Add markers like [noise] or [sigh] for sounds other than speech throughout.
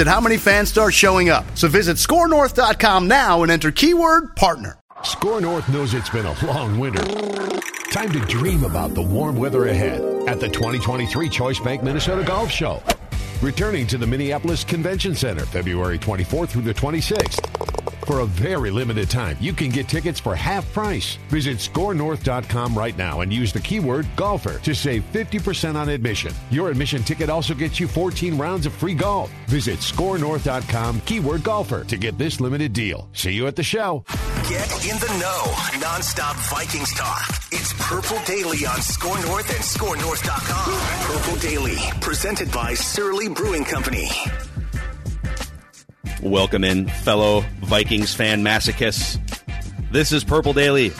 at how many fans start showing up. So visit scorenorth.com now and enter keyword partner. Score North knows it's been a long winter. Time to dream about the warm weather ahead at the 2023 Choice Bank Minnesota Golf Show. Returning to the Minneapolis Convention Center February 24th through the 26th. For a very limited time, you can get tickets for half price. Visit scorenorth.com right now and use the keyword golfer to save 50% on admission. Your admission ticket also gets you 14 rounds of free golf. Visit scorenorth.com keyword golfer to get this limited deal. See you at the show. Get in the know. Nonstop Vikings talk. It's Purple Daily on Score North and scorenorth.com. Purple Daily, presented by Surly Brewing Company. Welcome in, fellow Vikings fan masochists. This is Purple Daily,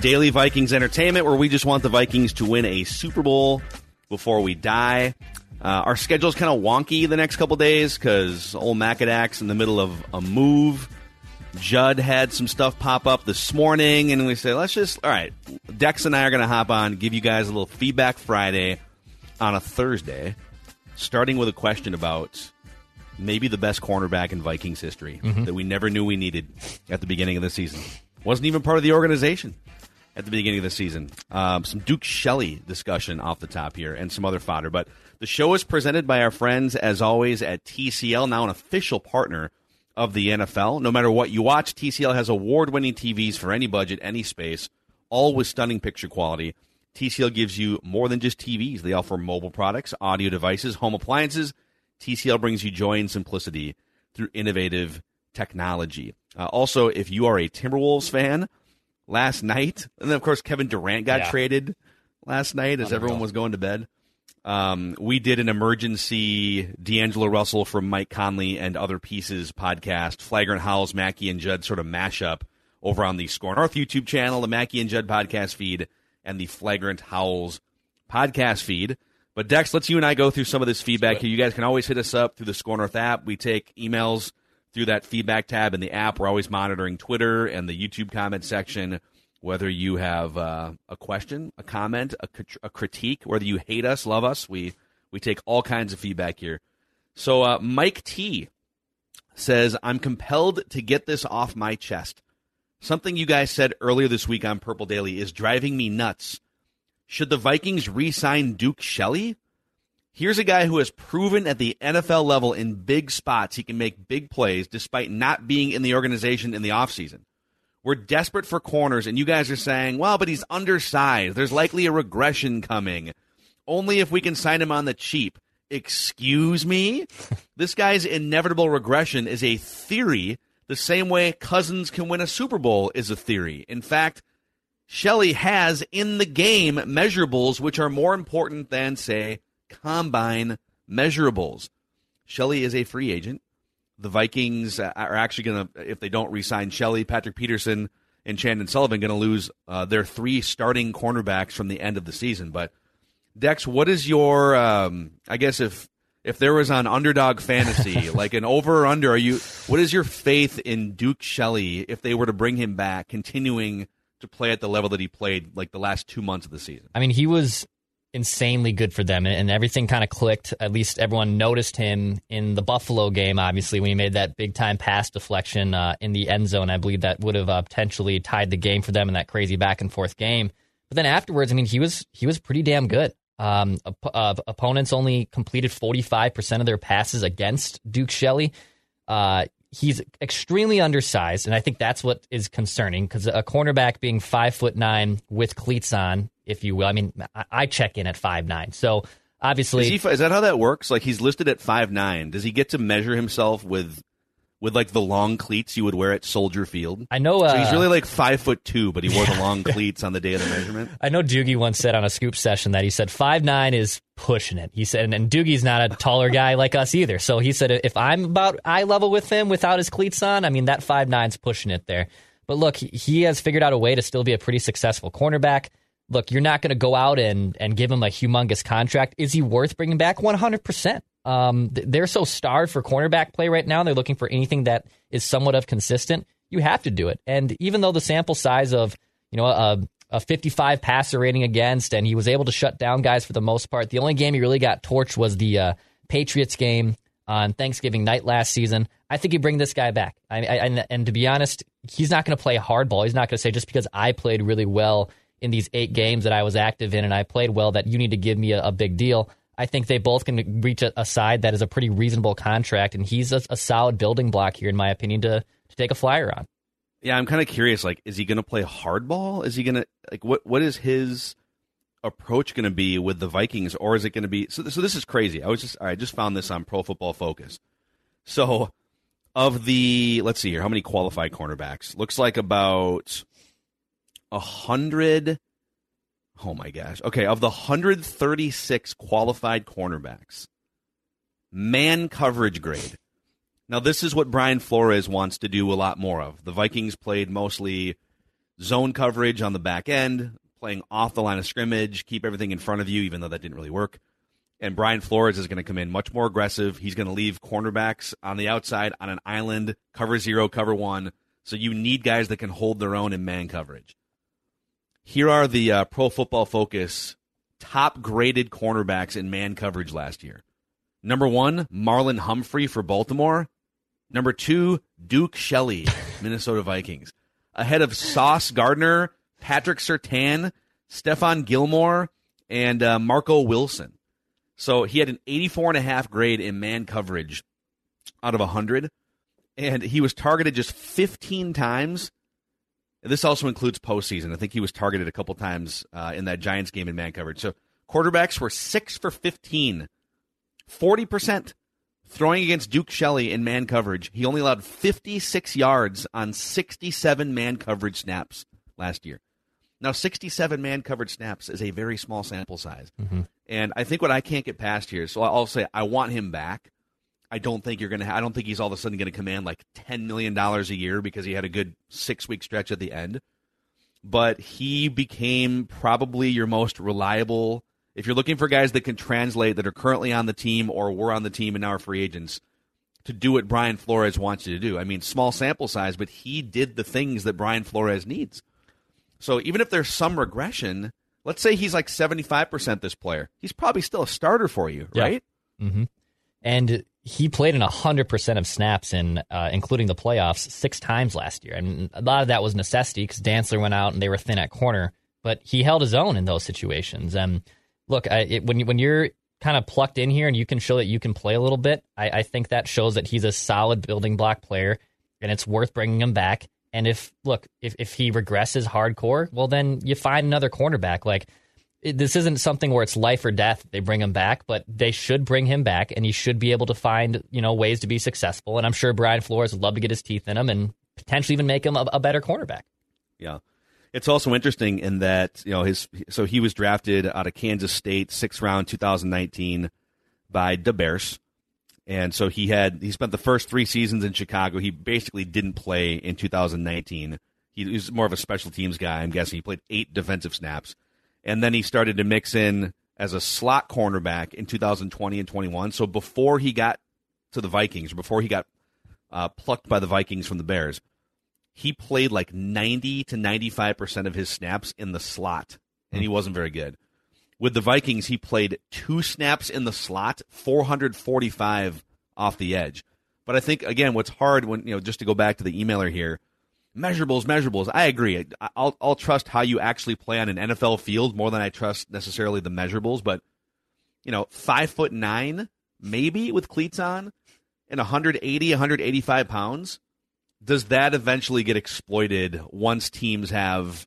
daily Vikings entertainment, where we just want the Vikings to win a Super Bowl before we die. Uh, our schedule's kind of wonky the next couple days because old Macadac's in the middle of a move. Judd had some stuff pop up this morning, and we say, let's just, all right, Dex and I are going to hop on, give you guys a little feedback Friday on a Thursday, starting with a question about maybe the best cornerback in Vikings history Mm-hmm. that we never knew we needed at the beginning of the season. Wasn't even part of the organization at the beginning of the season. Um, some Duke Shelley discussion off the top here and some other fodder. But the show is presented by our friends, as always, at TCL, now an official partner of the NFL. No matter what you watch, TCL has award winning TVs for any budget, any space, all with stunning picture quality. TCL gives you more than just TVs. They offer mobile products, audio devices, home appliances. TCL brings you joy and simplicity through innovative technology. Uh, also, if you are a Timberwolves fan, last night, and then of course Kevin Durant got Yeah. traded last night as everyone was going to bed. Um, we did an emergency D'Angelo Russell from Mike Conley and other pieces podcast, Flagrant Howls, Mackey and Judd sort of mashup over on the Score North YouTube channel, the Mackey and Judd podcast feed, and the Flagrant Howls podcast feed. But Dex, let's you and I go through some of this feedback here. You guys can always hit us up through the Score North app. We take emails through that feedback tab in the app. We're always monitoring Twitter and the YouTube comment section. Whether you have uh, a question, a comment, a, a critique, whether you hate us, love us, we we take all kinds of feedback here. So uh, Mike T says, "I'm compelled to get this off my chest. Something you guys said earlier this week on Purple Daily is driving me nuts. Should the Vikings re-sign Duke Shelley? Here's a guy who has proven at the NFL level in big spots he can make big plays despite not being in the organization in the offseason. We're desperate for corners, and you guys are saying, well, but he's undersized. There's likely a regression coming. Only if we can sign him on the cheap. Excuse me? [laughs] this guy's inevitable regression is a theory, the same way Cousins can win a Super Bowl is a theory. In fact, Shelley has in the game measurables which are more important than, say, combine measurables. Shelley is a free agent. The Vikings uh, are actually going to, if they don't re-sign Shelley, Patrick Peterson, and Chandon Sullivan, going to lose uh, their three starting cornerbacks from the end of the season. But Dex, what is your? Um, I guess if if there was an Underdog Fantasy, [laughs] like an over or under, are you? What is your faith in Duke Shelley if they were to bring him back, continuing to play at the level that he played like the last two months of the season? I mean, he was insanely good for them, and everything kind of clicked. At least everyone noticed him in the Buffalo game, obviously, when he made that big time pass deflection uh, in the end zone. I believe that would have uh, potentially tied the game for them in that crazy back and forth game. But then afterwards, I mean, he was he was pretty damn good. Um, op- uh, opponents only completed 45% of their passes against Duke Shelley. Uh, he's extremely undersized, and I think that's what is concerning because a cornerback being five foot nine with cleats on, if you will. I mean, I, check in at five nine, so obviously, is, he, is that how that works? Like he's listed at five nine. Does he get to measure himself with with like the long cleats you would wear at Soldier Field. I know. Uh, so he's uh, really like five foot two, but he wore the [laughs] long cleats on the day of the measurement. I know Doogie once said on a scoop session that he said five nine is pushing it. He said, and, and Doogie's not a taller guy like us either. So he said, if I'm about eye level with him without his cleats on, I mean that five nine's pushing it there. But look, he has figured out a way to still be a pretty successful cornerback. Look, you're not going to go out and, and give him a humongous contract. Is he worth bringing back? 100%. Um, they're so starved for cornerback play right now. They're looking for anything that is somewhat of consistent. You have to do it. And even though the sample size of you know a, a 55 passer rating against, and he was able to shut down guys for the most part. The only game he really got torched was the uh, Patriots game on Thanksgiving night last season. I think you bring this guy back. I, I, and, and to be honest, he's not going to play hardball. He's not going to say just because I played really well in these eight games that I was active in and I played well that you need to give me a, a big deal. I think they both can reach a, side that is a pretty reasonable contract, and he's a, a, solid building block here, in my opinion, to to take a flyer on. Yeah, I'm kind of curious. Like, is he going to play hardball? Is he going to like what? What is his approach going to be with the Vikings, or is it going to be? So, so this is crazy. I was just I just found this on Pro Football Focus. So, of the let's see here, how many qualified cornerbacks? Looks like about a hundred Oh my gosh. Okay, of the 136 qualified cornerbacks, man coverage grade. Now, this is what Brian Flores wants to do a lot more of. The Vikings played mostly zone coverage on the back end, playing off the line of scrimmage, keep everything in front of you, even though that didn't really work. And Brian Flores is going to come in much more aggressive. He's going to leave cornerbacks on the outside on an island, cover zero, cover one. So you need guys that can hold their own in man coverage. Here are the uh, Pro Football Focus top graded cornerbacks in man coverage last year. Number one, Marlon Humphrey for Baltimore. Number two, Duke Shelley, [laughs] Minnesota Vikings. Ahead of Sauce Gardner, Patrick Surtain, Stephon Gilmore, and uh, Marco Wilson. So he had an 84.5 grade in man coverage out of 100. And he was targeted just 15 times this also includes postseason. I think he was targeted a couple times uh, in that Giants game in man coverage. So quarterbacks were six for 15, 40% throwing against Duke Shelley in man coverage. He only allowed 56 yards on 67 man coverage snaps last year. Now, 67 man coverage snaps is a very small sample size. Mm-hmm. And I think what I can't get past here, so I'll say I want him back. I don't think you're going to. I don't think he's all of a sudden going to command like ten million dollars a year because he had a good six week stretch at the end. But he became probably your most reliable. If you're looking for guys that can translate that are currently on the team or were on the team and now are free agents, to do what Brian Flores wants you to do. I mean, small sample size, but he did the things that Brian Flores needs. So even if there's some regression, let's say he's like 75% this player, he's probably still a starter for you, right? Mm-hmm. And he played in 100% of snaps in uh, including the playoffs six times last year. And a lot of that was necessity because dantzler went out and they were thin at corner but he held his own in those situations. And look I, it, when, you, when you're kind of plucked in here and you can show that you can play a little bit I, I think that shows that he's a solid building block player and it's worth bringing him back. And if look if, if he regresses hardcore well then you find another cornerback. Like this isn't something where it's life or death. They bring him back, but they should bring him back, and he should be able to find you know ways to be successful. And I'm sure Brian Flores would love to get his teeth in him and potentially even make him a, a better cornerback. Yeah. It's also interesting in that you know his so he was drafted out of Kansas State, sixth round, 2019, by the Bears, and so he had he spent the first three seasons in Chicago. He basically didn't play in 2019. He was more of a special teams guy. I'm guessing he played eight defensive snaps and then he started to mix in as a slot cornerback in 2020 and 21. So before he got to the Vikings, or before he got uh, plucked by the Vikings from the Bears, he played like 90 to 95 percent of his snaps in the slot, and he wasn't very good. With the Vikings, he played two snaps in the slot, 445 off the edge. But I think again, what's hard when you know, just to go back to the emailer here, measurables, measurables. I agree. I'll I'll trust how you actually play on an NFL field more than I trust necessarily the measurables. But you know, five foot nine, maybe with cleats on, and 180, 185 pounds, does that eventually get exploited once teams have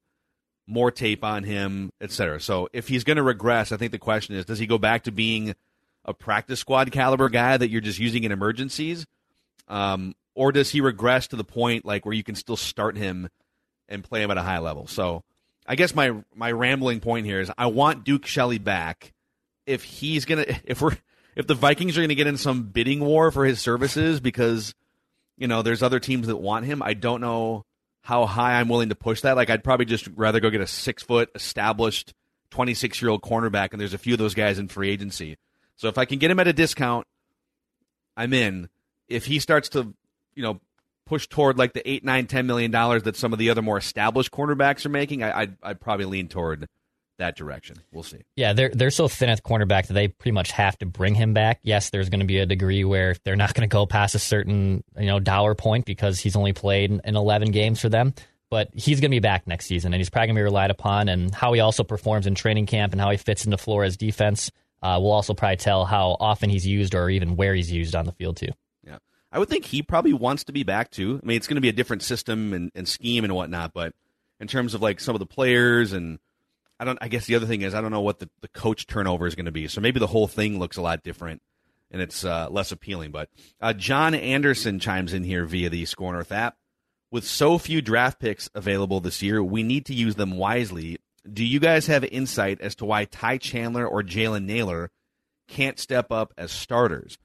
more tape on him, et cetera? So if he's going to regress, I think the question is, does he go back to being a practice squad caliber guy that you're just using in emergencies? Um, or does he regress to the point like where you can still start him and play him at a high level? So I guess my my rambling point here is I want Duke Shelley back. If he's gonna [laughs] if we're if the Vikings are gonna get in some bidding war for his services because you know there's other teams that want him, I don't know how high I'm willing to push that. Like I'd probably just rather go get a six foot established 26 year old cornerback, and there's a few of those guys in free agency. So if I can get him at a discount, I'm in. If he starts to, you know, push toward like the eight, nine, ten million dollars that some of the other more established cornerbacks are making, I, I'd, I'd probably lean toward that direction. We'll see. Yeah, they're they're so thin at cornerback that they pretty much have to bring him back. Yes, there's going to be a degree where they're not going to go past a certain you know dollar point because he's only played in 11 games for them. But he's going to be back next season, and he's probably going to be relied upon. And how he also performs in training camp and how he fits into Flores' defense uh, will also probably tell how often he's used or even where he's used on the field too. I would think he probably wants to be back too. I mean, it's going to be a different system and, and scheme and whatnot, but in terms of like some of the players and I don't. I guess the other thing is I don't know what the, the coach turnover is going to be. So maybe the whole thing looks a lot different and it's uh, less appealing. But uh, John Anderson chimes in here via the Score North app. With so few draft picks available this year, we need to use them wisely. Do you guys have insight as to why Ty Chandler or Jalen Nailor can't step up as starters?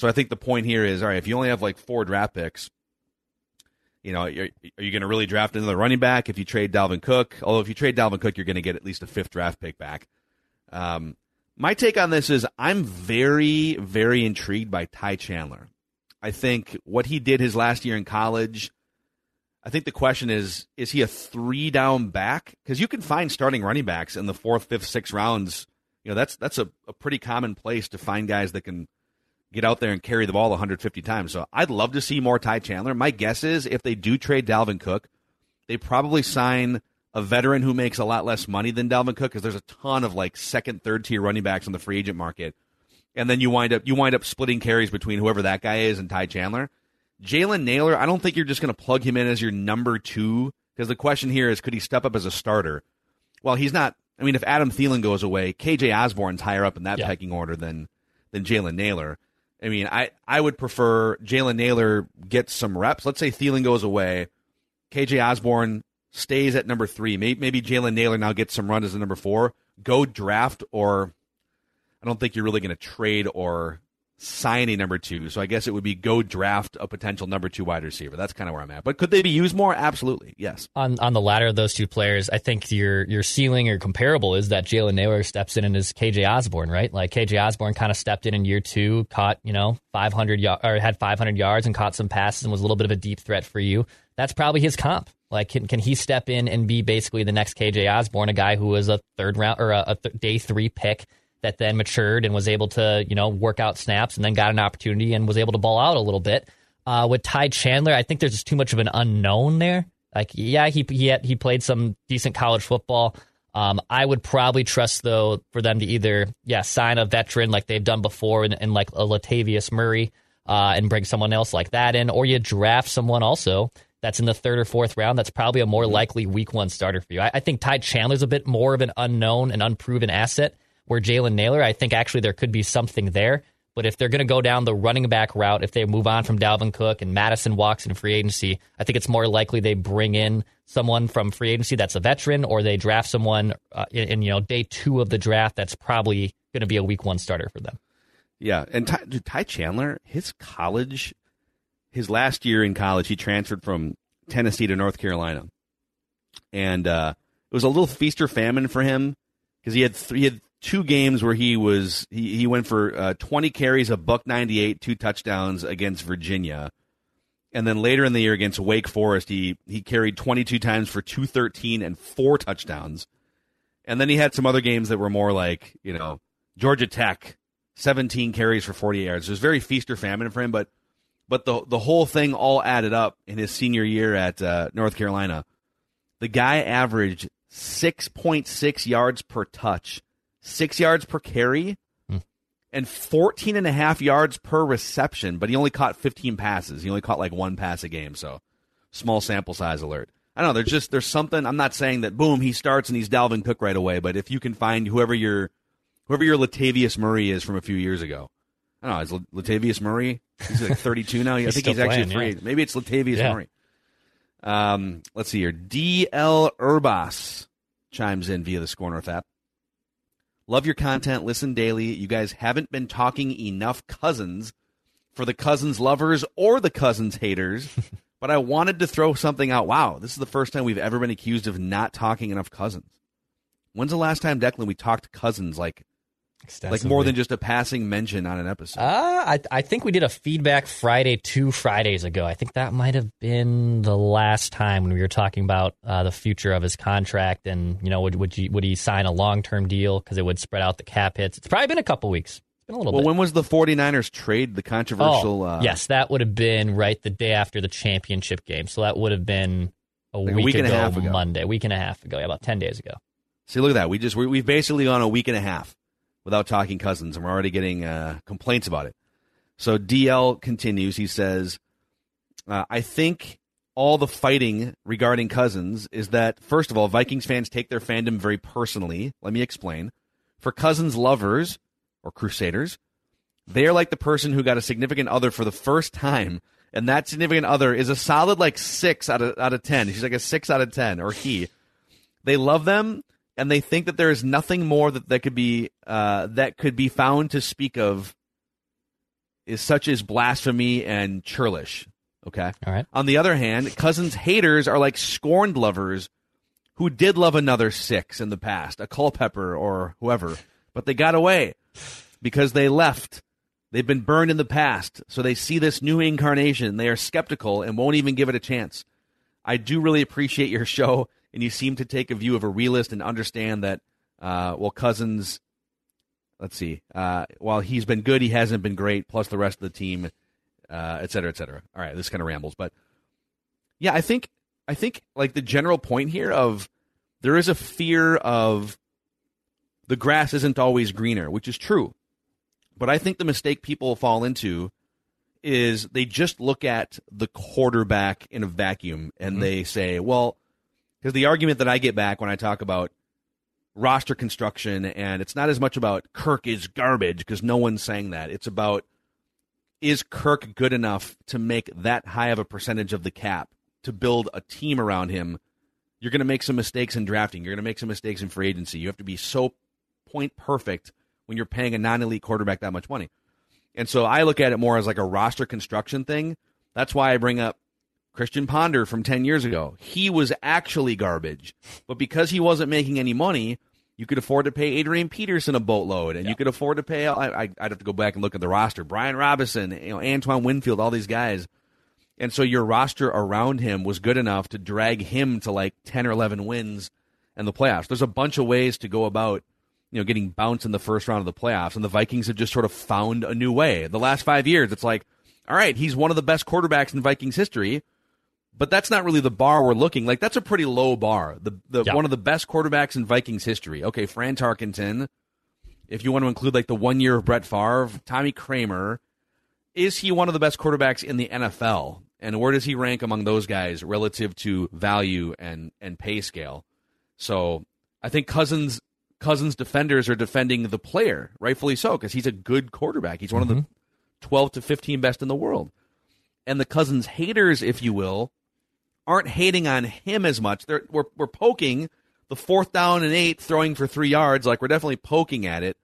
So I think the point here is, all right, if you only have like four draft picks, you know, are you going to really draft another running back if you trade Dalvin Cook? Although if you trade Dalvin Cook, you're going to get at least a fifth draft pick back. Um, my take on this is I'm very, very intrigued by Ty Chandler. I think what he did his last year in college. I think the question is: Is he a three down back? Because you can find starting running backs in the fourth, fifth, sixth rounds. You know that's that's a, a pretty common place to find guys that can get out there and carry the ball 150 times. So I'd love to see more Ty Chandler. My guess is if they do trade Dalvin Cook, they probably sign a veteran who makes a lot less money than Dalvin Cook because there's a ton of like second, third tier running backs on the free agent market. And then you wind up you wind up splitting carries between whoever that guy is and Ty Chandler. Jalen Nailor, I don't think you're just going to plug him in as your number two because the question here is could he step up as a starter? Well, he's not. I mean, if Adam Thielen goes away, KJ Osborn's higher up in that yeah. pecking order than than Jalen Nailor. I mean, I, I would prefer Jalen Nailor gets some reps. Let's say Thielen goes away. KJ Osborn stays at number three. Maybe, maybe Jalen Nailor now gets some run as a number four. Go draft, or I don't think you're really going to trade or sign a number two. So I guess it would be go draft a potential number two wide receiver. That's kind of where I'm at. But could they be used more? Absolutely, yes. On on the latter of those two players, I think your your ceiling or comparable is that Jalen Nailor steps in and is KJ Osborn, right? Like KJ Osborn kind of stepped in in year two, caught you know 500 y- or had 500 yards and caught some passes and was a little bit of a deep threat for you. That's probably his comp. Like, can, can he step in and be basically the next KJ Osborn, a guy who was a third round or a, a th- day three pick that then matured and was able to, you know, work out snaps and then got an opportunity and was able to ball out a little bit. Uh, with Ty Chandler, I think there's just too much of an unknown there. Like, yeah, he he had, he played some decent college football. Um, I would probably trust though for them to either yeah sign a veteran like they've done before and, and like a Latavius Murray uh, and bring someone else like that in, or you draft someone also that's in the third or fourth round. That's probably a more mm-hmm. likely week one starter for you. I, I think Ty Chandler's a bit more of an unknown and unproven asset where Jalen Nailor, I think actually there could be something there. But if they're going to go down the running back route, if they move on from Dalvin Cook and Madison walks in free agency, I think it's more likely they bring in someone from free agency that's a veteran, or they draft someone uh, in, in, you know day two of the draft that's probably going to be a week one starter for them. Yeah, and Ty, dude, Ty Chandler, his college, his last year in college, he transferred from Tennessee to North Carolina, and uh, it was a little feast or famine for him because he had th- he had two games where he was he, he went for uh, 20 carries, a buck 98, two touchdowns against Virginia. And then later in the year against Wake Forest, he he carried 22 times for 213 and four touchdowns. And then he had some other games that were more like, you know, Georgia Tech, 17 carries for 48 yards. It was very feast or famine for him, but but the the whole thing all added up in his senior year at uh, North Carolina. The guy averaged 6.6 yards per touch six yards per carry, hmm. and 14 and a half yards per reception, but he only caught 15 passes. He only caught like one pass a game, so small sample size alert. I don't know. There's just there's something. I'm not saying that boom he starts and he's Dalvin Cook right away, but if you can find whoever your whoever your Latavius Murray is from a few years ago, I don't know. Is Latavius Murray? He's like 32 now. [laughs] I think he's playing, actually free. yeah. Maybe it's Latavius Yeah. Murray. Um, let's see here. DL Urbas chimes in via the Score North app. Love your content. Listen daily. You guys haven't been talking enough cousins for the cousins lovers or the cousins haters. [laughs] but I wanted to throw something out. Wow, this is the first time we've ever been accused of not talking enough cousins. When's the last time, Declan, we talked cousins like like more than just a passing mention on an episode? Uh, I I think we did a feedback Friday two Fridays ago. I think that might have been the last time when we were talking about uh, the future of his contract and you know would would, you, would he sign a long term deal because it would spread out the cap hits. It's probably been a couple weeks. It's been a little bit. well, bit. when was the 49ers trade the controversial? oh, uh, yes, that would have been right the day after the championship game. So that would have been a, Like a week, week and a half ago. Monday, week and a half ago, yeah, about ten days ago. See, look at that. We just we, we've basically gone a week and a half without talking cousins, we're already getting uh, complaints about it. So DL continues. He says, uh, "I think all the fighting regarding cousins is that first of all, Vikings fans take their fandom very personally. Let me explain. For cousins lovers or crusaders, they are like the person who got a significant other for the first time." And that significant other is a solid like six out of out of ten. She's like a six out of ten, or he they love them and they think that there is nothing more that, that could be uh, that could be found to speak of is such as blasphemy and churlish okay? All right. on the other hand cousins haters are like scorned lovers who did love another six in the past a culpepper or whoever but they got away because they left. They've been burned in the past so they see this new incarnation. They are skeptical and won't even give it a chance. I do really appreciate your show, and you seem to take a view of a realist and understand that, uh, well, Cousins, let's see, uh, while he's been good, he hasn't been great, plus the rest of the team, uh, et cetera, et cetera. All right, this kind of rambles, but yeah, I think, I think like the general point here of there is a fear of the grass isn't always greener, which is true. But I think the mistake people fall into is they just look at the quarterback in a vacuum and they say, well, because the argument that I get back when I talk about roster construction, and it's not as much about Kirk is garbage because no one's saying that. It's about is Kirk good enough to make that high of a percentage of the cap to build a team around him? You're going to make some mistakes in drafting. You're going to make some mistakes in free agency. You have to be so point perfect when you're paying a non elite quarterback that much money. And so I look at it more as like a roster construction thing. That's why I bring up Christian Ponder from 10 years ago. He was actually garbage, but because he wasn't making any money, you could afford to pay Adrian Peterson a boatload, and you could afford to pay. I, I, I'd have to go back and look at the roster: Brian Robison, you know, Antoine Winfield, all these guys. And so your roster around him was good enough to drag him to like 10 or 11 wins in the playoffs. There's a bunch of ways to go about you know, getting bounced in the first round of the playoffs, and the Vikings have just sort of found a new way. The last five years, it's like, all right, he's one of the best quarterbacks in Vikings history, but that's not really the bar we're looking. Like that's a pretty low bar. The the Yeah. one of the best quarterbacks in Vikings history. Okay, Fran Tarkenton. If you want to include like the one year of Brett Favre, Tommy Kramer, is he one of the best quarterbacks in the NFL? And where does he rank among those guys relative to value and and pay scale? So I think Cousins Cousins defenders are defending the player, rightfully so, because he's a good quarterback. He's one of the mm-hmm. twelve to fifteen best in the world. And the Cousins haters, if you will, aren't hating on him as much. They're we're we're poking the fourth down and eight, throwing for three yards. Like we're definitely poking at it.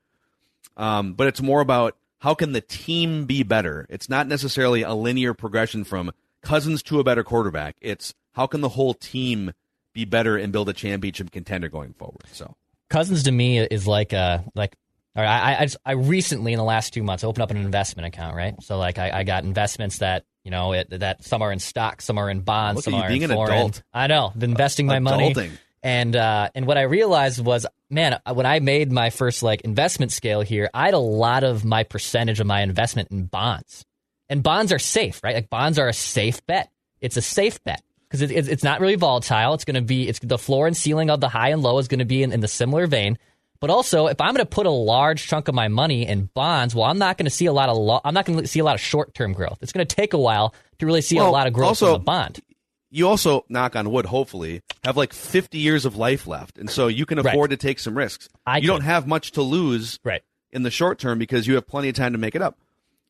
Um, but it's more about how can the team be better. It's not necessarily a linear progression from Cousins to a better quarterback. It's how can the whole team be better and build a championship contender going forward. So Cousins to me is like a like. All right, I I, just, I recently in the last two months opened up an investment account, right? So like I, I got investments that you know it, that some are in stock, some are in bonds, Look some are being in an foreign. adult. I know, investing my money, Adulting. and uh, and what I realized was, man, when I made my first like investment scale here, I had a lot of my percentage of my investment in bonds, and bonds are safe, right? Like bonds are a safe bet. It's a safe bet because it, it's it's not really volatile. It's going to be it's the floor and ceiling of the high and low is going to be in, in the similar vein. But also, if I'm going to put a large chunk of my money in bonds, well, I'm not going to see a lot of lo- I'm not going to see a lot of short term growth. It's going to take a while to really see Well, a lot of growth also- in the bond. You also, knock on wood, hopefully, have like 50 years of life left. And so you can Right. afford to take some risks. I you don't have much to lose Right. in the short term because you have plenty of time to make it up,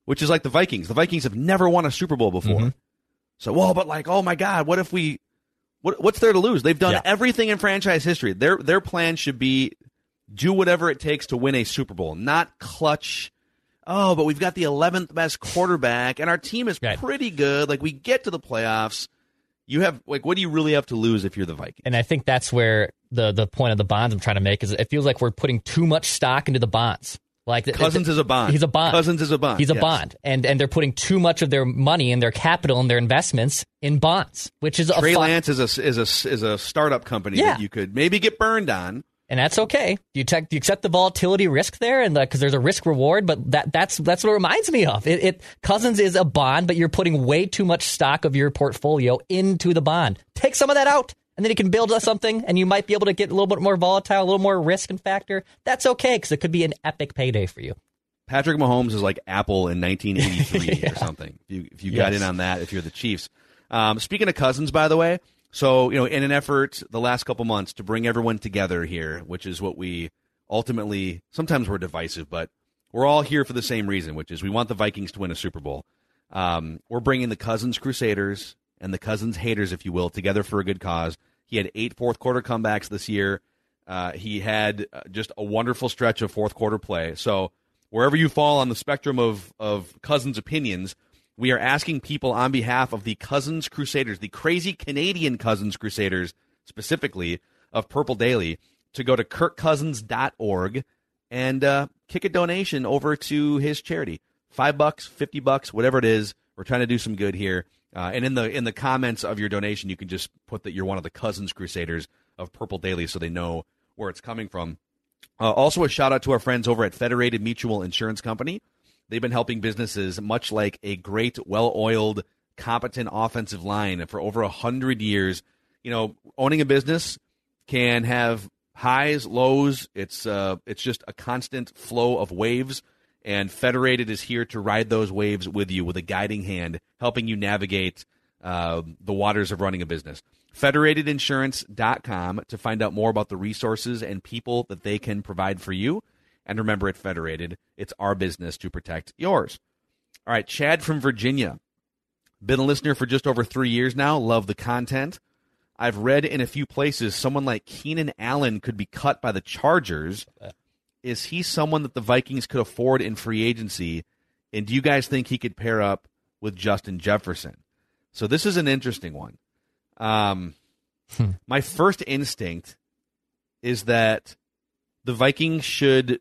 which is like the Vikings. The Vikings have never won a Super Bowl before. Mm-hmm. So, well, but like, oh my God, what if we, what, what's there to lose? They've done Yeah. everything in franchise history. Their, their plan should be do whatever it takes to win a Super Bowl, not clutch. Oh, but we've got the 11th best quarterback and our team is Right. pretty good. Like we get to the playoffs. You have like, what do you really have to lose if you're the Vikings? And I think that's where the the point of the bonds I'm trying to make is it feels like we're putting too much stock into the bonds. Like Cousins is a bond. He's a bond. Cousins is a bond. He's a yes. bond, and and they're putting too much of their money and their capital and their investments in bonds, which is Trey a Lance is a is a is a startup company Yeah. that you could maybe get burned on. And that's okay. You, take, you accept the volatility risk there, and because there's a risk reward, but that that's that's what it reminds me of. It, it Cousins is a bond, but you're putting way too much stock of your portfolio into the bond. Take some of that out, and then you can build something, and you might be able to get a little bit more volatile, a little more risk and factor. That's okay because it could be an epic payday for you. Patrick Mahomes is like Apple in 1983 [laughs] or something. If you if you got in on that, if you're the Chiefs. Um, speaking of Cousins, by the way, so you know, in an effort the last couple months to bring everyone together here, which is what we ultimately sometimes we're divisive, but we're all here for the same reason, which is we want the Vikings to win a Super Bowl. Um, we're bringing the Cousins Crusaders and the Cousins haters, if you will, together for a good cause. He had eight fourth quarter comebacks this year. Uh, he had uh, just a wonderful stretch of fourth quarter play. So wherever you fall on the spectrum of of Cousins opinions, we are asking people on behalf of the Cousins Crusaders, the crazy Canadian Cousins Crusaders specifically of Purple Daily, to go to kirkcousins.org and uh, kick a donation over to his charity. Five bucks, fifty bucks, whatever it is. We're trying to do some good here. Uh, and in the in the comments of your donation, you can just put that you're one of the Cousins Crusaders of Purple Daily, so they know where it's coming from. Uh, also, a shout out to our friends over at Federated Mutual Insurance Company. They've been helping businesses much like a great, well oiled, competent offensive line for over a hundred years. You know, owning a business can have highs, lows. It's uh, it's just a constant flow of waves. And Federated is here to ride those waves with you with a guiding hand, helping you navigate uh, the waters of running a business. Federatedinsurance.com to find out more about the resources and people that they can provide for you. And remember, at Federated, it's our business to protect yours. All right, Chad from Virginia. Been a listener for just over three years now. Love the content. I've read in a few places someone like Keenan Allen could be cut by the Chargers. Is he someone that the Vikings could afford in free agency? And do you guys think he could pair up with Justin Jefferson? So this is an interesting one. Um, my first instinct is that the Vikings should.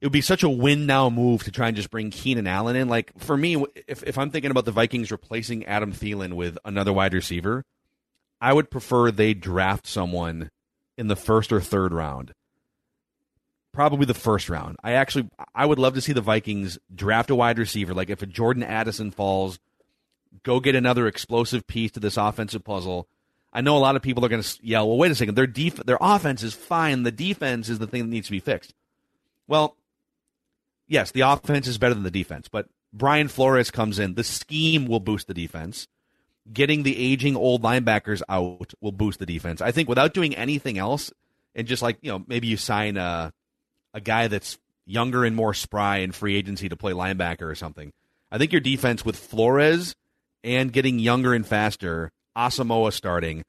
It would be such a win now move to try and just bring Keenan Allen in. Like for me, if if I'm thinking about the Vikings replacing Adam Thielen with another wide receiver, I would prefer they draft someone in the first or third round. Probably the first round. I actually I would love to see the Vikings draft a wide receiver. Like if a Jordan Addison falls, go get another explosive piece to this offensive puzzle. I know a lot of people are going to yell, "Well, wait a second. Their def- their offense is fine. The defense is the thing that needs to be fixed." Well, yes, the offense is better than the defense, but Brian Flores comes in. The scheme will boost the defense. Getting the aging old linebackers out will boost the defense. I think without doing anything else, and just like you know, maybe you sign a a guy that's younger and more spry in free agency to play linebacker or something. I think your defense with Flores and getting younger and faster, Asamoah starting,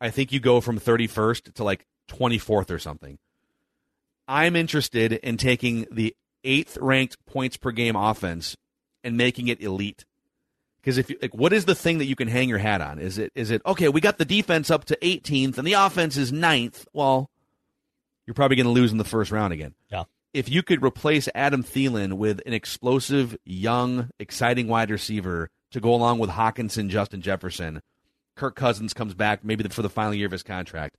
I think you go from 31st to like 24th or something. I'm interested in taking the eighth ranked points per game offense and making it elite. Because if you, like, what is the thing that you can hang your hat on? Is it is it okay? We got the defense up to 18th and the offense is 9th. Well, you're probably going to lose in the first round again. Yeah. If you could replace Adam Thielen with an explosive, young, exciting wide receiver to go along with Hockenson, Justin Jefferson, Kirk Cousins comes back maybe for the final year of his contract.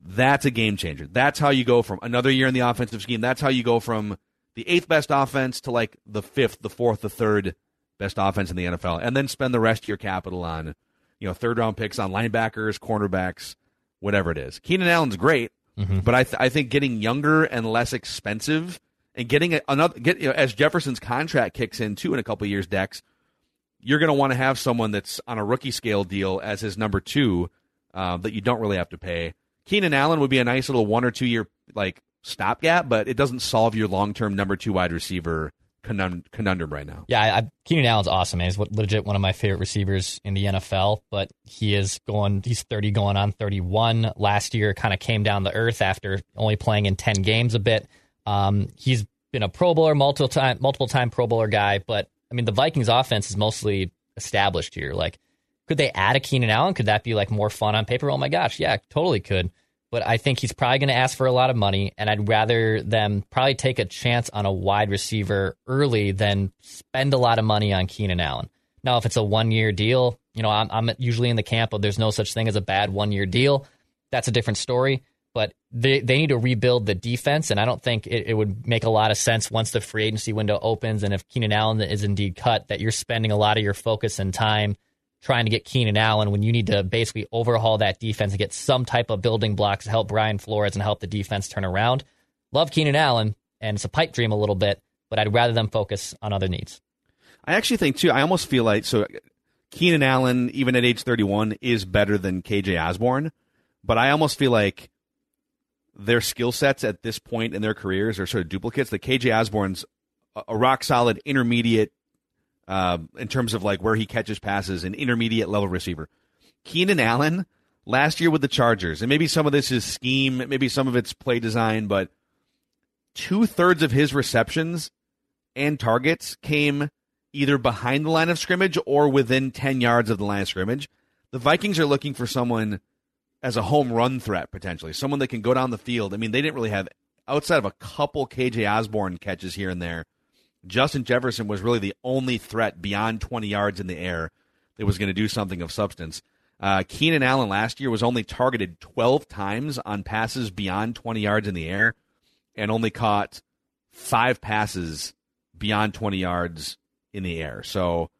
That's a game changer. That's how you go from another year in the offensive scheme. That's how you go from the eighth best offense to like the fifth, the fourth, the third best offense in the NFL, and then spend the rest of your capital on, you know, third round picks on linebackers, cornerbacks, whatever it is. Keenan Allen's great. Mm-hmm. But I, th- I think getting younger and less expensive and getting a, another get you know, as Jefferson's contract kicks in too in a couple years, Dex, you're going to want to have someone that's on a rookie scale deal as his number two uh, that you don't really have to pay. Keenan Allen would be a nice little one or two year like stopgap, but it doesn't solve your long term number two wide receiver conundrum right now. Yeah, I, Keenan Allen's awesome. Man. He's legit one of my favorite receivers in the NFL. But he is going. He's thirty, going on thirty-one. Last year, kind of came down the earth after only playing in ten games a bit. Um, he's been a Pro Bowler, multiple time, multiple time Pro Bowler guy. But I mean, the Vikings offense is mostly established here. Like, could they add a Keenan Allen? Could that be like more fun on paper? Oh my gosh, yeah, totally could but I think he's probably going to ask for a lot of money, and I'd rather them probably take a chance on a wide receiver early than spend a lot of money on Keenan Allen. Now, if it's a one year deal, you know, I'm, I'm usually in the camp of there's no such thing as a bad one year deal. That's a different story. But they, they need to rebuild the defense, and I don't think it, it would make a lot of sense once the free agency window opens and if Keenan Allen is indeed cut, that you're spending a lot of your focus and time – trying to get Keenan Allen when you need to basically overhaul that defense and get some type of building blocks to help Brian Flores and help the defense turn around. Love Keenan Allen, and it's a pipe dream a little bit, but I'd rather them focus on other needs. I actually think too. I almost feel like so. Keenan Allen, even at age 31, is better than KJ Osborn, but I almost feel like their skill sets at this point in their careers are sort of duplicates. The KJ Osborn's a rock solid intermediate uh, in terms of like where he catches passes, an intermediate level receiver. Keenan Allen last year with the Chargers, and maybe some of this is scheme, maybe some of it's play design, but two thirds of his receptions and targets came either behind the line of scrimmage or within 10 yards of the line of scrimmage. The Vikings are looking for someone as a home run threat, potentially, someone that can go down the field. I mean, they didn't really have, outside of a couple KJ Osborn catches here and there, Justin Jefferson was really the only threat beyond 20 yards in the air that was going to do something of substance. Uh, Keenan Allen last year was only targeted 12 times on passes beyond 20 yards in the air and only caught five passes beyond 20 yards in the air. So,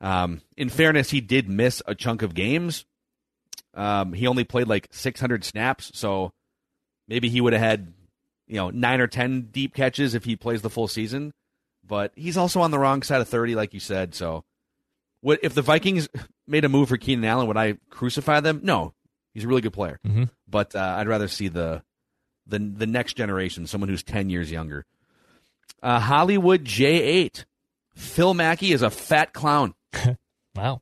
um, in fairness, he did miss a chunk of games. Um, he only played like 600 snaps, so maybe he would have had, you know, nine or 10 deep catches if he plays the full season but he's also on the wrong side of 30, like you said. So, what if the Vikings made a move for Keenan Allen? Would I crucify them? No, he's a really good player. Mm-hmm. But uh, I'd rather see the the the next generation, someone who's 10 years younger. Uh, Hollywood J8. Phil Mackey is a fat clown. [laughs] wow.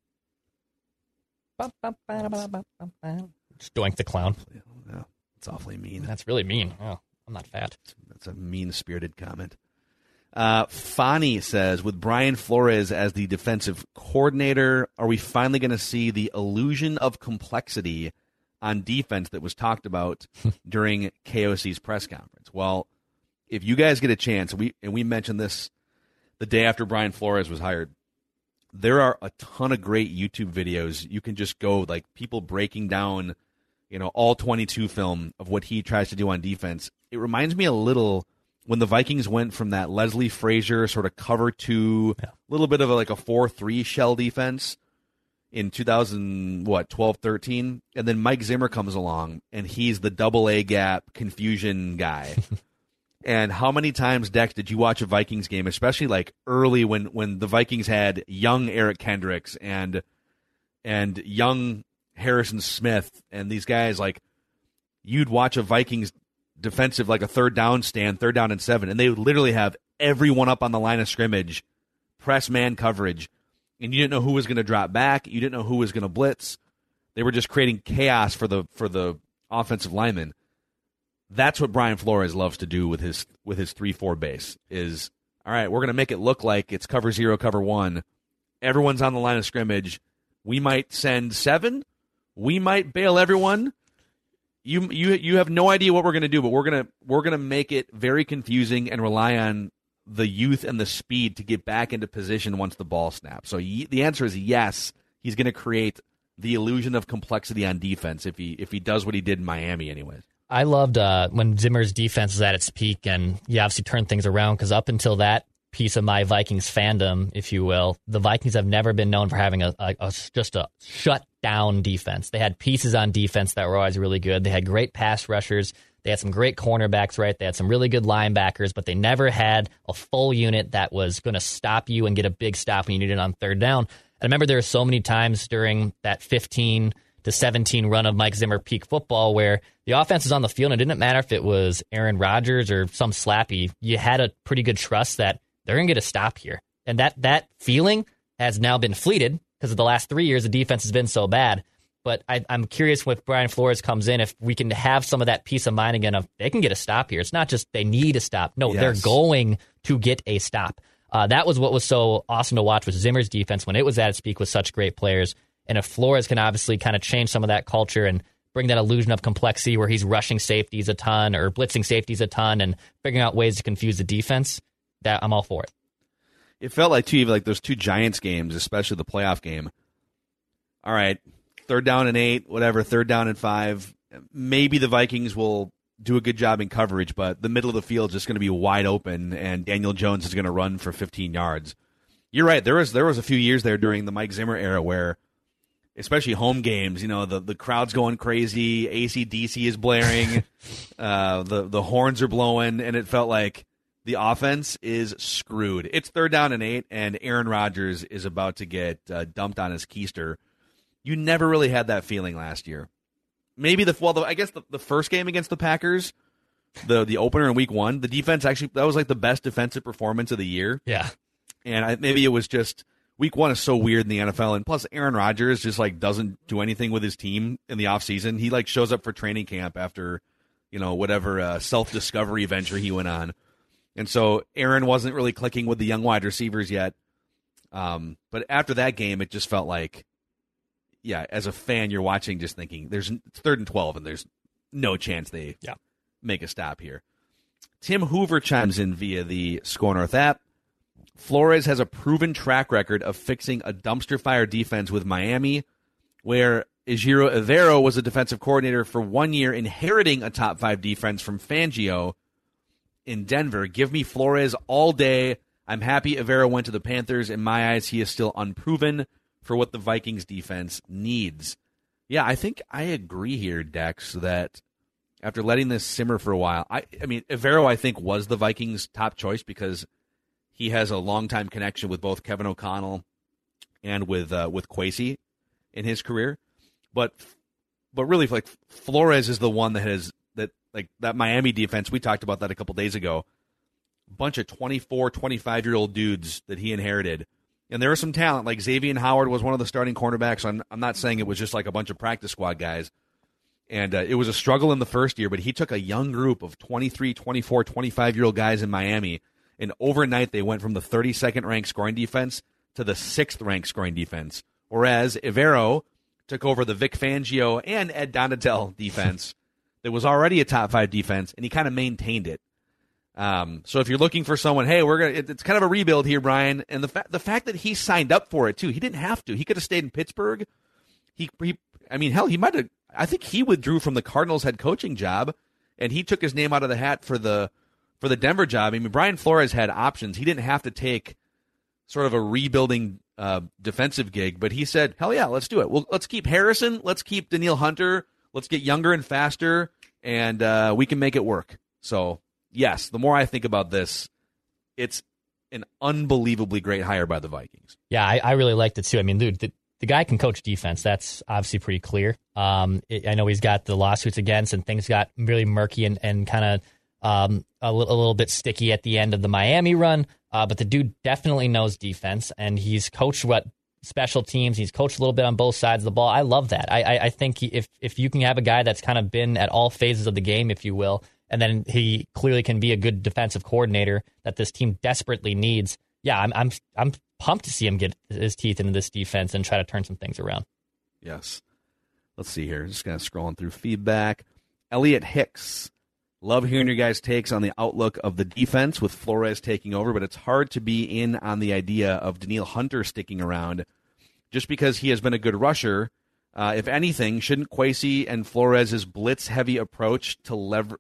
Just doink the clown. Yeah, it's awfully mean. That's really mean. Oh, I'm not fat. That's a mean spirited comment. Uh, Fani says, with Brian Flores as the defensive coordinator, are we finally going to see the illusion of complexity on defense that was talked about [laughs] during KOC's press conference? Well, if you guys get a chance, we and we mentioned this the day after Brian Flores was hired. There are a ton of great YouTube videos. You can just go like people breaking down, you know, all 22 film of what he tries to do on defense. It reminds me a little when the Vikings went from that Leslie Frazier sort of cover to a yeah. little bit of a, like a 4-3 shell defense in 2000 what 12 13 and then Mike Zimmer comes along and he's the double A gap confusion guy. [laughs] and how many times Dex did you watch a Vikings game especially like early when when the Vikings had young Eric Kendricks and and young Harrison Smith and these guys like you'd watch a Vikings defensive, like a third down stand, third down and seven, and they would literally have everyone up on the line of scrimmage, press man coverage, and you didn't know who was going to drop back, you didn't know who was going to blitz. They were just creating chaos for the for the offensive linemen. That's what Brian Flores loves to do with his with his three four base. Is all right. We're going to make it look like it's cover zero, cover one. Everyone's on the line of scrimmage. We might send seven. We might bail everyone you you you have no idea what we're going to do, but we're gonna we're gonna make it very confusing and rely on the youth and the speed to get back into position once the ball snaps. So y- the answer is yes. He's going to create the illusion of complexity on defense if he if he does what he did in Miami, anyways. I loved uh, when Zimmer's defense was at its peak, and you obviously turned things around because up until that piece of my Vikings fandom, if you will. The Vikings have never been known for having a, a, a, just a shut down defense. They had pieces on defense that were always really good. They had great pass rushers. They had some great cornerbacks, right? They had some really good linebackers, but they never had a full unit that was going to stop you and get a big stop when you needed it on third down. I remember there were so many times during that 15 to 17 run of Mike Zimmer peak football where the offense was on the field and it didn't matter if it was Aaron Rodgers or some slappy. You had a pretty good trust that they're going to get a stop here. And that, that feeling has now been fleeted because of the last three years, the defense has been so bad. But I, am curious if Brian Flores comes in, if we can have some of that peace of mind again of they can get a stop here. It's not just they need a stop. No, yes. they're going to get a stop. Uh, that was what was so awesome to watch with Zimmer's defense when it was at its peak with such great players. And if Flores can obviously kind of change some of that culture and bring that illusion of complexity where he's rushing safeties a ton or blitzing safeties a ton and figuring out ways to confuse the defense, that I'm all for it. It felt like too like those two Giants games, especially the playoff game. All right, third down and eight, whatever, third down and five. Maybe the Vikings will do a good job in coverage, but the middle of the field is just going to be wide open, and Daniel Jones is going to run for 15 yards. You're right. There was there was a few years there during the Mike Zimmer era where especially home games. You know, the the crowd's going crazy. ACDC is blaring. [laughs] uh, the the horns are blowing, and it felt like the offense is screwed. It's third down and eight, and Aaron Rodgers is about to get uh, dumped on his keister. You never really had that feeling last year. Maybe the well, the, I guess the, the first game against the Packers, the the opener in Week One, the defense actually that was like the best defensive performance of the year. Yeah, and I, maybe it was just week one is so weird in the NFL. And plus, Aaron Rodgers just like doesn't do anything with his team in the offseason. He like shows up for training camp after, you know, whatever uh, self discovery venture he went on. And so Aaron wasn't really clicking with the young wide receivers yet. Um, but after that game, it just felt like, yeah, as a fan, you're watching just thinking there's third and 12 and there's no chance they yeah. make a stop here. Tim Hoover chimes in via the SKOR North app. Flores has a proven track record of fixing a dumpster fire defense with Miami, where Ejiro Evero was a defensive coordinator for one year, inheriting a top five defense from Fangio in Denver. Give me Flores all day. I'm happy Evero went to the Panthers. In my eyes, he is still unproven for what the Vikings defense needs. Yeah, I think I agree here, Dex, that after letting this simmer for a while, I, I mean, Evero, I think, was the Vikings' top choice because he has a longtime connection with both Kevin O'Connell and with uh, with Kwesi in his career. But but really, like Flores is the one that has like that Miami defense. We talked about that a couple days ago. A Bunch of 24, 25 year old dudes that he inherited. And there was some talent. Like Xavier Howard was one of the starting cornerbacks. I'm, I'm not saying it was just like a bunch of practice squad guys. And uh, it was a struggle in the first year, but he took a young group of 23, 24, 25 year old guys in Miami and overnight, they went from the 32nd ranked scoring defense to the sixth ranked scoring defense. Whereas Evero took over the Vic Fangio and Ed Donatell [laughs] defense that was already a top five defense, and he kind of maintained it. Um, so if you're looking for someone, hey, we're gonna, it's kind of a rebuild here, Brian. And the fact, the fact that he signed up for it too, he didn't have to. He could have stayed in Pittsburgh. He, he, I mean, hell, he might have. I think he withdrew from the Cardinals head coaching job, and he took his name out of the hat for the for the Denver job. I mean, Brian Flores had options. He didn't have to take sort of a rebuilding uh, defensive gig, but he said, "Hell yeah, let's do it. Well, let's keep Harrison. Let's keep Danielle Hunter. Let's get younger and faster, and uh, we can make it work." So, yes, the more I think about this, it's an unbelievably great hire by the Vikings. Yeah, I, I really liked it too. I mean, dude, the, the guy can coach defense. That's obviously pretty clear. Um, it, I know he's got the lawsuits against, and things got really murky and, and kind of um, a, l- a little bit sticky at the end of the Miami run, uh, but the dude definitely knows defense, and he's coached what special teams. He's coached a little bit on both sides of the ball. I love that. I, I, I think if if you can have a guy that's kind of been at all phases of the game, if you will, and then he clearly can be a good defensive coordinator that this team desperately needs. Yeah, I'm I'm I'm pumped to see him get his teeth into this defense and try to turn some things around. Yes. Let's see here. Just kind of scrolling through feedback. Elliot Hicks Love hearing your guys' takes on the outlook of the defense with Flores taking over, but it's hard to be in on the idea of Danielle Hunter sticking around just because he has been a good rusher. Uh, if anything, shouldn't Kwesi and Flores' blitz heavy approach to lever-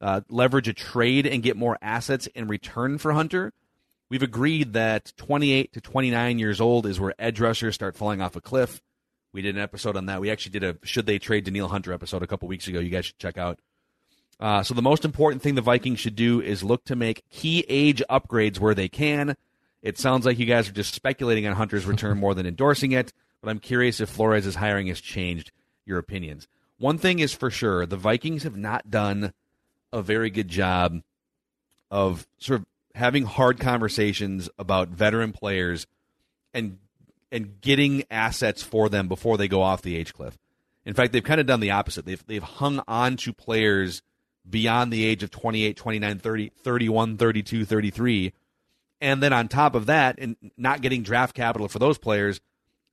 uh, leverage a trade and get more assets in return for Hunter? we've agreed that 28 to 29 years old is where edge rushers start falling off a cliff. We did an episode on that. We actually did a should they trade Danielle Hunter episode a couple weeks ago. You guys should check out. Uh, so the most important thing the Vikings should do is look to make key age upgrades where they can. It sounds like you guys are just speculating on Hunter's return more than endorsing it, but I'm curious if Flores' hiring has changed your opinions. One thing is for sure the Vikings have not done a very good job of sort of having hard conversations about veteran players and and getting assets for them before they go off the age cliff. In fact, they've kind of done the opposite. They've they've hung on to players beyond the age of 28, 29, 30, 31, 32, 33. And then on top of that, and not getting draft capital for those players,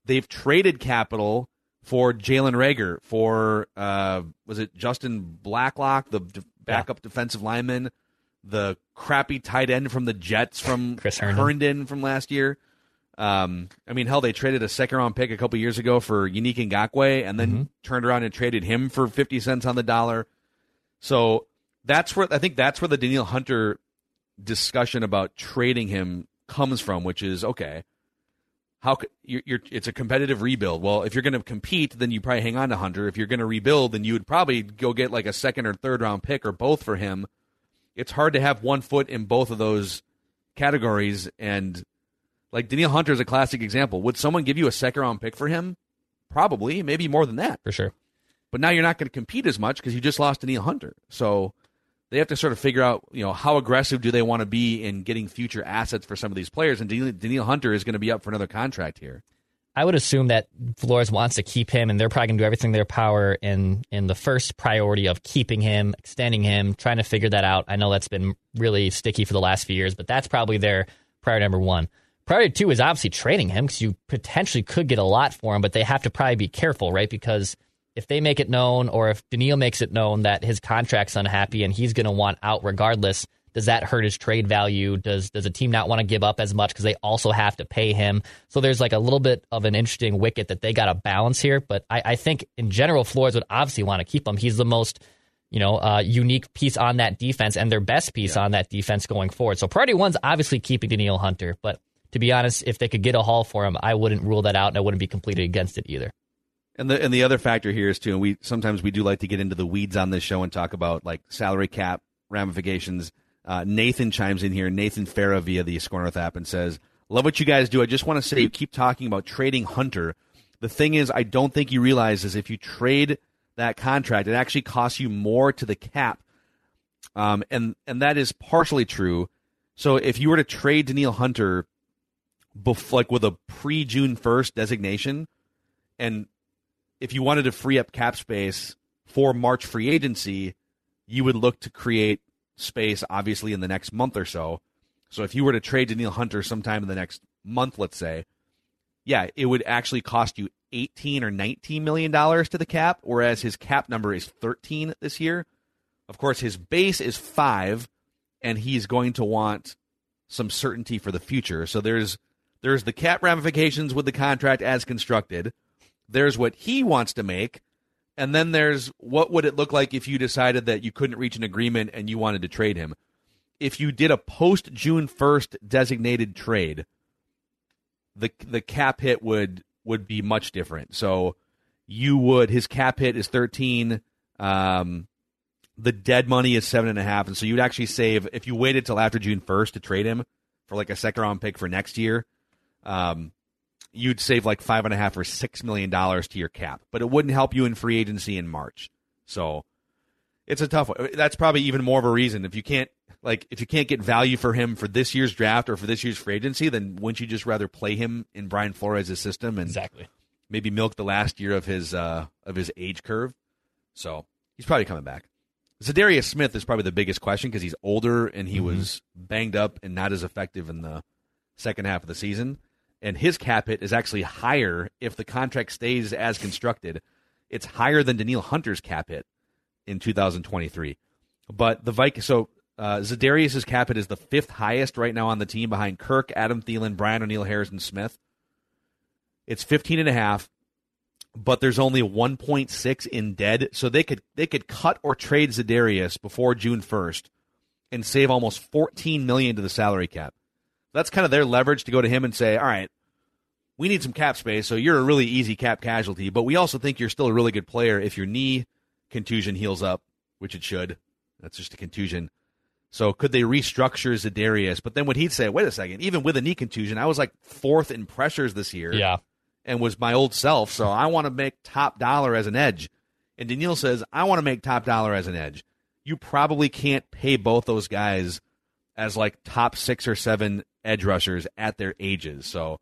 they've traded capital for Jalen Reagor, for uh, was it Justin Blacklock, the d- backup yeah. defensive lineman, the crappy tight end from the Jets from [laughs] Chris Herndon, Herndon from last year. Um, I mean, hell, they traded a second round pick a couple years ago for Yannick Ngakoue, and then mm-hmm. turned around and traded him for fifty cents on the dollar. So that's where I think that's where the Danielle Hunter discussion about trading him comes from, which is okay how you're, you're, it's a competitive rebuild. Well, if you're going to compete, then you probably hang on to Hunter. If you're going to rebuild, then you would probably go get like a second or third round pick or both for him. It's hard to have one foot in both of those categories. And like Daniel Hunter is a classic example. Would someone give you a second round pick for him? Probably, maybe more than that for sure. But now you're not going to compete as much because you just lost Daniel Hunter. So they have to sort of figure out, you know, how aggressive do they want to be in getting future assets for some of these players. And Danielle Hunter is going to be up for another contract here. I would assume that Flores wants to keep him, and they're probably going to do everything in their power in in the first priority of keeping him, extending him, trying to figure that out. I know that's been really sticky for the last few years, but that's probably their priority number one. Priority two is obviously trading him because you potentially could get a lot for him, but they have to probably be careful, right? Because if they make it known or if Danielle makes it known that his contract's unhappy and he's going to want out regardless, does that hurt his trade value? Does does a team not want to give up as much because they also have to pay him? So there's like a little bit of an interesting wicket that they got to balance here. But I, I, think in general, Flores would obviously want to keep him. He's the most you know uh, unique piece on that defense and their best piece yeah. on that defense going forward. So priority one's obviously keeping Danielle Hunter, but to be honest, if they could get a haul for him, I wouldn't rule that out and I wouldn't be completely against it either. And the and the other factor here is too, and we sometimes we do like to get into the weeds on this show and talk about like salary cap ramifications. Uh, Nathan chimes in here. Nathan Farah via the SKOR North app and says, "Love what you guys do. I just want to say you keep talking about trading Hunter. The thing is, I don't think you realize is if you trade that contract, it actually costs you more to the cap, um, and and that is partially true. So if you were to trade Danielle Hunter, bef- like with a pre June first designation, and if you wanted to free up cap space for March free agency, you would look to create space, obviously, in the next month or so. So if you were to trade Danielle Hunter sometime in the next month, let's say, yeah, it would actually cost you 18 or 19 million dollars to the cap, whereas his cap number is 13 this year. Of course, his base is five, and he's going to want some certainty for the future. So there's there's the cap ramifications with the contract as constructed there's what he wants to make, and then there's what would it look like if you decided that you couldn't reach an agreement and you wanted to trade him. If you did a post June 1st designated trade, the the cap hit would would be much different. So you would his cap hit is 13. Um, the dead money is seven and a half, and so you'd actually save if you waited till after June 1st to trade him for like a second round pick for next year. Um, you'd save like five and a half or six million dollars to your cap, but it wouldn't help you in free agency in March. So it's a tough one. That's probably even more of a reason if you can't like if you can't get value for him for this year's draft or for this year's free agency, then wouldn't you just rather play him in Brian Flores' system and exactly maybe milk the last year of his uh, of his age curve? So he's probably coming back. Za'Darius Smith is probably the biggest question because he's older and he mm-hmm. was banged up and not as effective in the second half of the season and his cap hit is actually higher if the contract stays as constructed. It's higher than Danielle Hunter's cap hit in 2023. But the Vikings, so uh, Za'Darius's cap hit is the fifth highest right now on the team behind Kirk, Adam Thielen, Brian O'Neill, Harrison Smith. It's 15 and a half, but there's only 1.6 in dead, so they could they could cut or trade Za'Darius before June 1st and save almost 14 million to the salary cap. That's kind of their leverage to go to him and say, all right, we need some cap space, so you're a really easy cap casualty, but we also think you're still a really good player if your knee contusion heals up, which it should. That's just a contusion. So could they restructure Za'Darius? But then would he'd say, wait a second, even with a knee contusion, I was like fourth in pressures this year. Yeah. And was my old self, so I want to make top dollar as an edge. And Danielle says, I want to make top dollar as an edge. You probably can't pay both those guys as like top six or seven edge rushers at their ages. So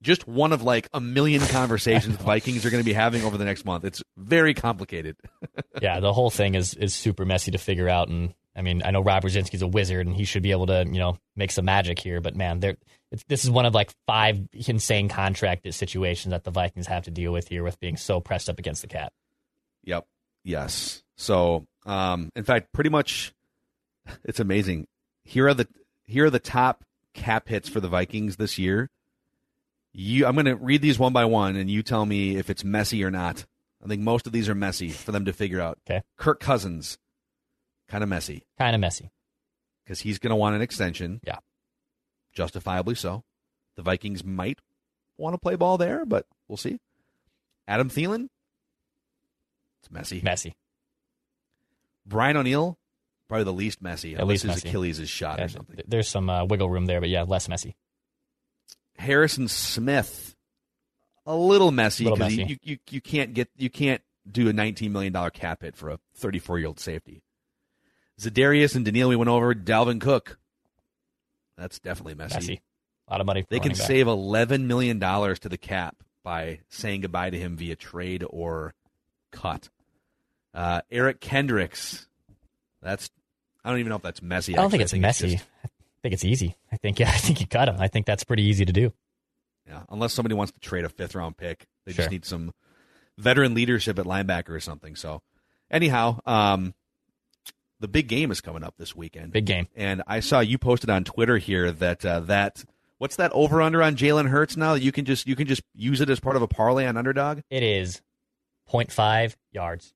just one of like a million conversations [laughs] the Vikings are going to be having over the next month. It's very complicated. [laughs] yeah, the whole thing is is super messy to figure out. And I mean, I know Rob Brzezinski's a wizard and he should be able to you know make some magic here. But man, there this is one of like five insane contract situations that the Vikings have to deal with here with being so pressed up against the cap. Yep. Yes. So, um, in fact, pretty much, it's amazing. Here are the here are the top cap hits for the Vikings this year you, I'm going to read these one by one, and you tell me if it's messy or not. I think most of these are messy for them to figure out. Okay. Kirk Cousins, kind of messy. Kind of messy. Because he's going to want an extension. Yeah. Justifiably so. The Vikings might want to play ball there, but we'll see. Adam Thielen, it's messy. Messy. Brian O'Neill, probably the least messy. At least his messy. Achilles is shot or something. There's some uh, wiggle room there, but yeah, less messy. Harrison Smith, a little messy because you, you you can't get you can't do a 19 million dollar cap hit for a 34 year old safety. Za'Darius and Danielle, we went over. Dalvin Cook, that's definitely messy. Messy, a lot of money. They can back. save 11 million dollars to the cap by saying goodbye to him via trade or cut. Uh, Eric Kendricks, that's I don't even know if that's messy. I don't think it's think messy. It's just, I think it's easy. I think yeah, [laughs] I think you cut him. I think that's pretty easy to do. Yeah, unless somebody wants to trade a fifth round pick, they sure. just need some veteran leadership at linebacker or something. So, anyhow, um, the big game is coming up this weekend. Big game, and I saw you posted on Twitter here that uh, that what's that over under on Jalen Hurts now? That you can just you can just use it as part of a parlay on underdog. It is 0.5 yards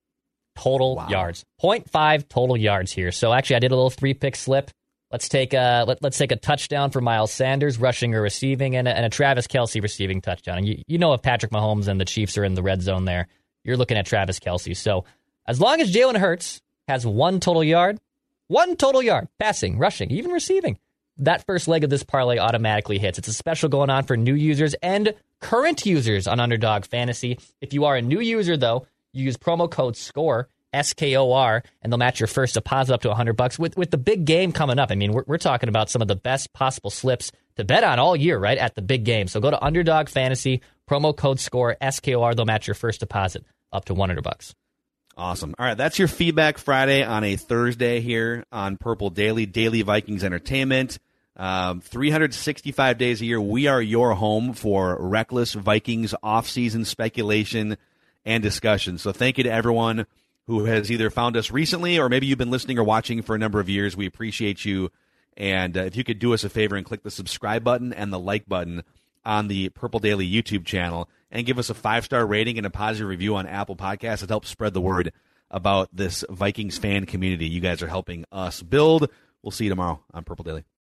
total wow. yards. 0.5 total yards here. So actually, I did a little three pick slip. Let's take a let, us take a touchdown for Miles Sanders rushing or receiving, and a, and a Travis Kelce receiving touchdown. And you, you know if Patrick Mahomes and the Chiefs are in the red zone there, you're looking at Travis Kelce. So as long as Jalen Hurts has one total yard, one total yard passing, rushing, even receiving, that first leg of this parlay automatically hits. It's a special going on for new users and current users on Underdog Fantasy. If you are a new user though, you use promo code SKOR S K O R, and they'll match your first deposit up to 100 bucks. With with the big game coming up, I mean, we're, we're talking about some of the best possible slips to bet on all year, right? At the big game. So go to Underdog Fantasy, promo code SKOR, S K O R. They'll match your first deposit up to 100 bucks. Awesome. All right, that's your feedback Friday on a Thursday here on Purple Daily, Daily Vikings Entertainment. Um, 365 days a year, we are your home for reckless Vikings offseason speculation and discussion. So thank you to everyone who has either found us recently or maybe you've been listening or watching for a number of years. We appreciate you. And uh, if you could do us a favor and click the subscribe button and the like button on the Purple Daily YouTube channel and give us a five star rating and a positive review on Apple Podcasts, it helps spread the word about this Vikings fan community you guys are helping us build. We'll see you tomorrow on Purple Daily.